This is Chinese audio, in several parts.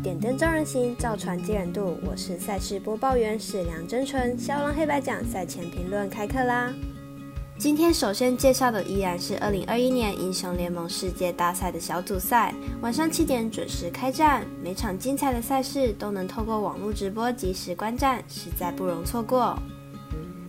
点灯照人行，造船接人度。我是赛事播报员史良真纯。骁龙黑白奖赛前评论开课啦！今天首先介绍的依然是二零二一年英雄联盟世界大赛的小组赛，晚上七点准时开战。每场精彩的赛事都能透过网络直播及时观战，实在不容错过。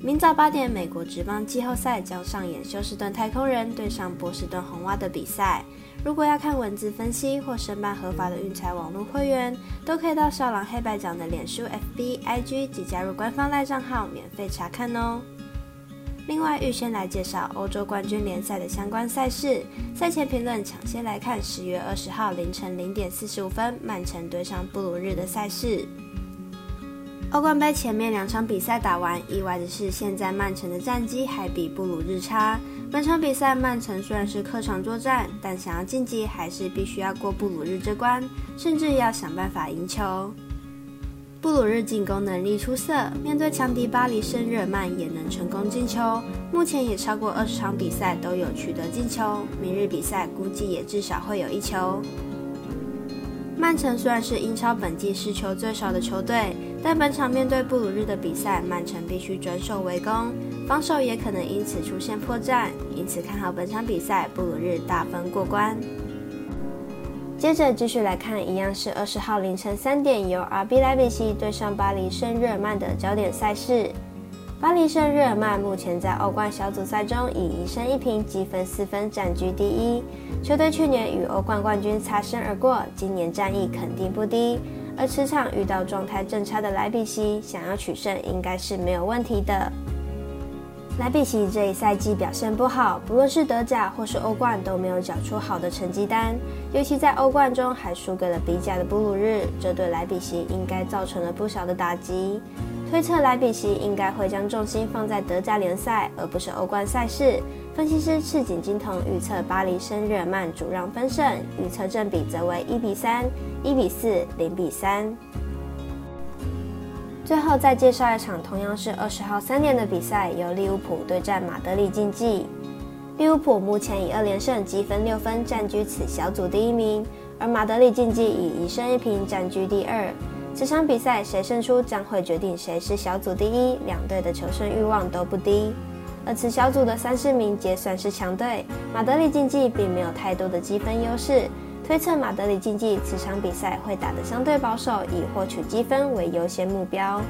明早八点，美国职棒季后赛将上演休斯顿太空人对上波士顿红袜的比赛。如果要看文字分析或申办合法的运彩网络会员，都可以到少郎黑白奖的脸书、FB、IG 及加入官方赖账号免费查看哦。另外，预先来介绍欧洲冠军联赛的相关赛事。赛前评论抢先来看十月二十号凌晨零点四十五分，曼城对上布鲁日的赛事。欧冠杯前面两场比赛打完，意外的是，现在曼城的战绩还比布鲁日差。本场比赛，曼城虽然是客场作战，但想要晋级，还是必须要过布鲁日这关，甚至要想办法赢球。布鲁日进攻能力出色，面对强敌巴黎圣日耳曼也能成功进球，目前也超过二十场比赛都有取得进球。明日比赛估计也至少会有一球。曼城虽然是英超本季失球最少的球队，但本场面对布鲁日的比赛，曼城必须转守为攻，防守也可能因此出现破绽，因此看好本场比赛布鲁日大分过关。接着继续来看，一样是二十号凌晨三点由 RB 莱比锡对上巴黎圣日耳曼的焦点赛事。巴黎圣日耳曼目前在欧冠小组赛中以一胜一平积分四分占居第一。球队去年与欧冠冠军擦身而过，今年战意肯定不低。而磁场遇到状态正差的莱比锡，想要取胜应该是没有问题的。莱比锡这一赛季表现不好，不论是德甲或是欧冠都没有缴出好的成绩单，尤其在欧冠中还输给了比甲的布鲁日，这对莱比锡应该造成了不小的打击。推测莱比锡应该会将重心放在德甲联赛，而不是欧冠赛事。分析师赤井金童预测巴黎圣日耳曼主让分胜，预测正比则为一比三、一比四、零比三。最后再介绍一场同样是二十号三点的比赛，由利物浦对战马德里竞技。利物浦目前以二连胜积分六分占据此小组第一名，而马德里竞技以一胜一平占据第二。这场比赛谁胜出将会决定谁是小组第一，两队的求胜欲望都不低。而此小组的三四名皆算是强队，马德里竞技并没有太多的积分优势。推测马德里竞技此场比赛会打得相对保守，以获取积分为优先目标。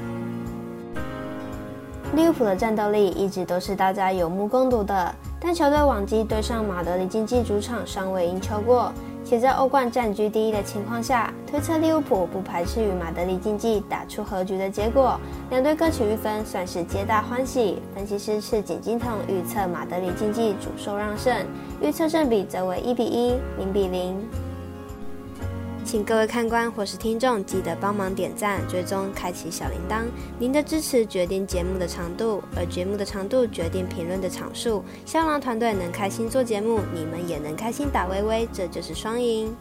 利物浦的战斗力一直都是大家有目共睹的，但球队往绩对上马德里竞技主场尚未赢球过。且在欧冠占据第一的情况下，推测利物浦不排斥与马德里竞技打出和局的结果，两队各取一分，算是皆大欢喜。分析师赤井金童预测马德里竞技主受让胜，预测胜比则为一比一、零比零。请各位看官或是听众记得帮忙点赞、追踪、开启小铃铛。您的支持决定节目的长度，而节目的长度决定评论的场数。香囊团队能开心做节目，你们也能开心打微微，这就是双赢。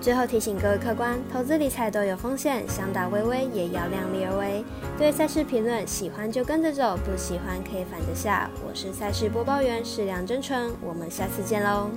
最后提醒各位客官，投资理财都有风险，想打微微也要量力而为。对赛事评论，喜欢就跟着走，不喜欢可以反着下。我是赛事播报员史梁真纯，我们下次见喽。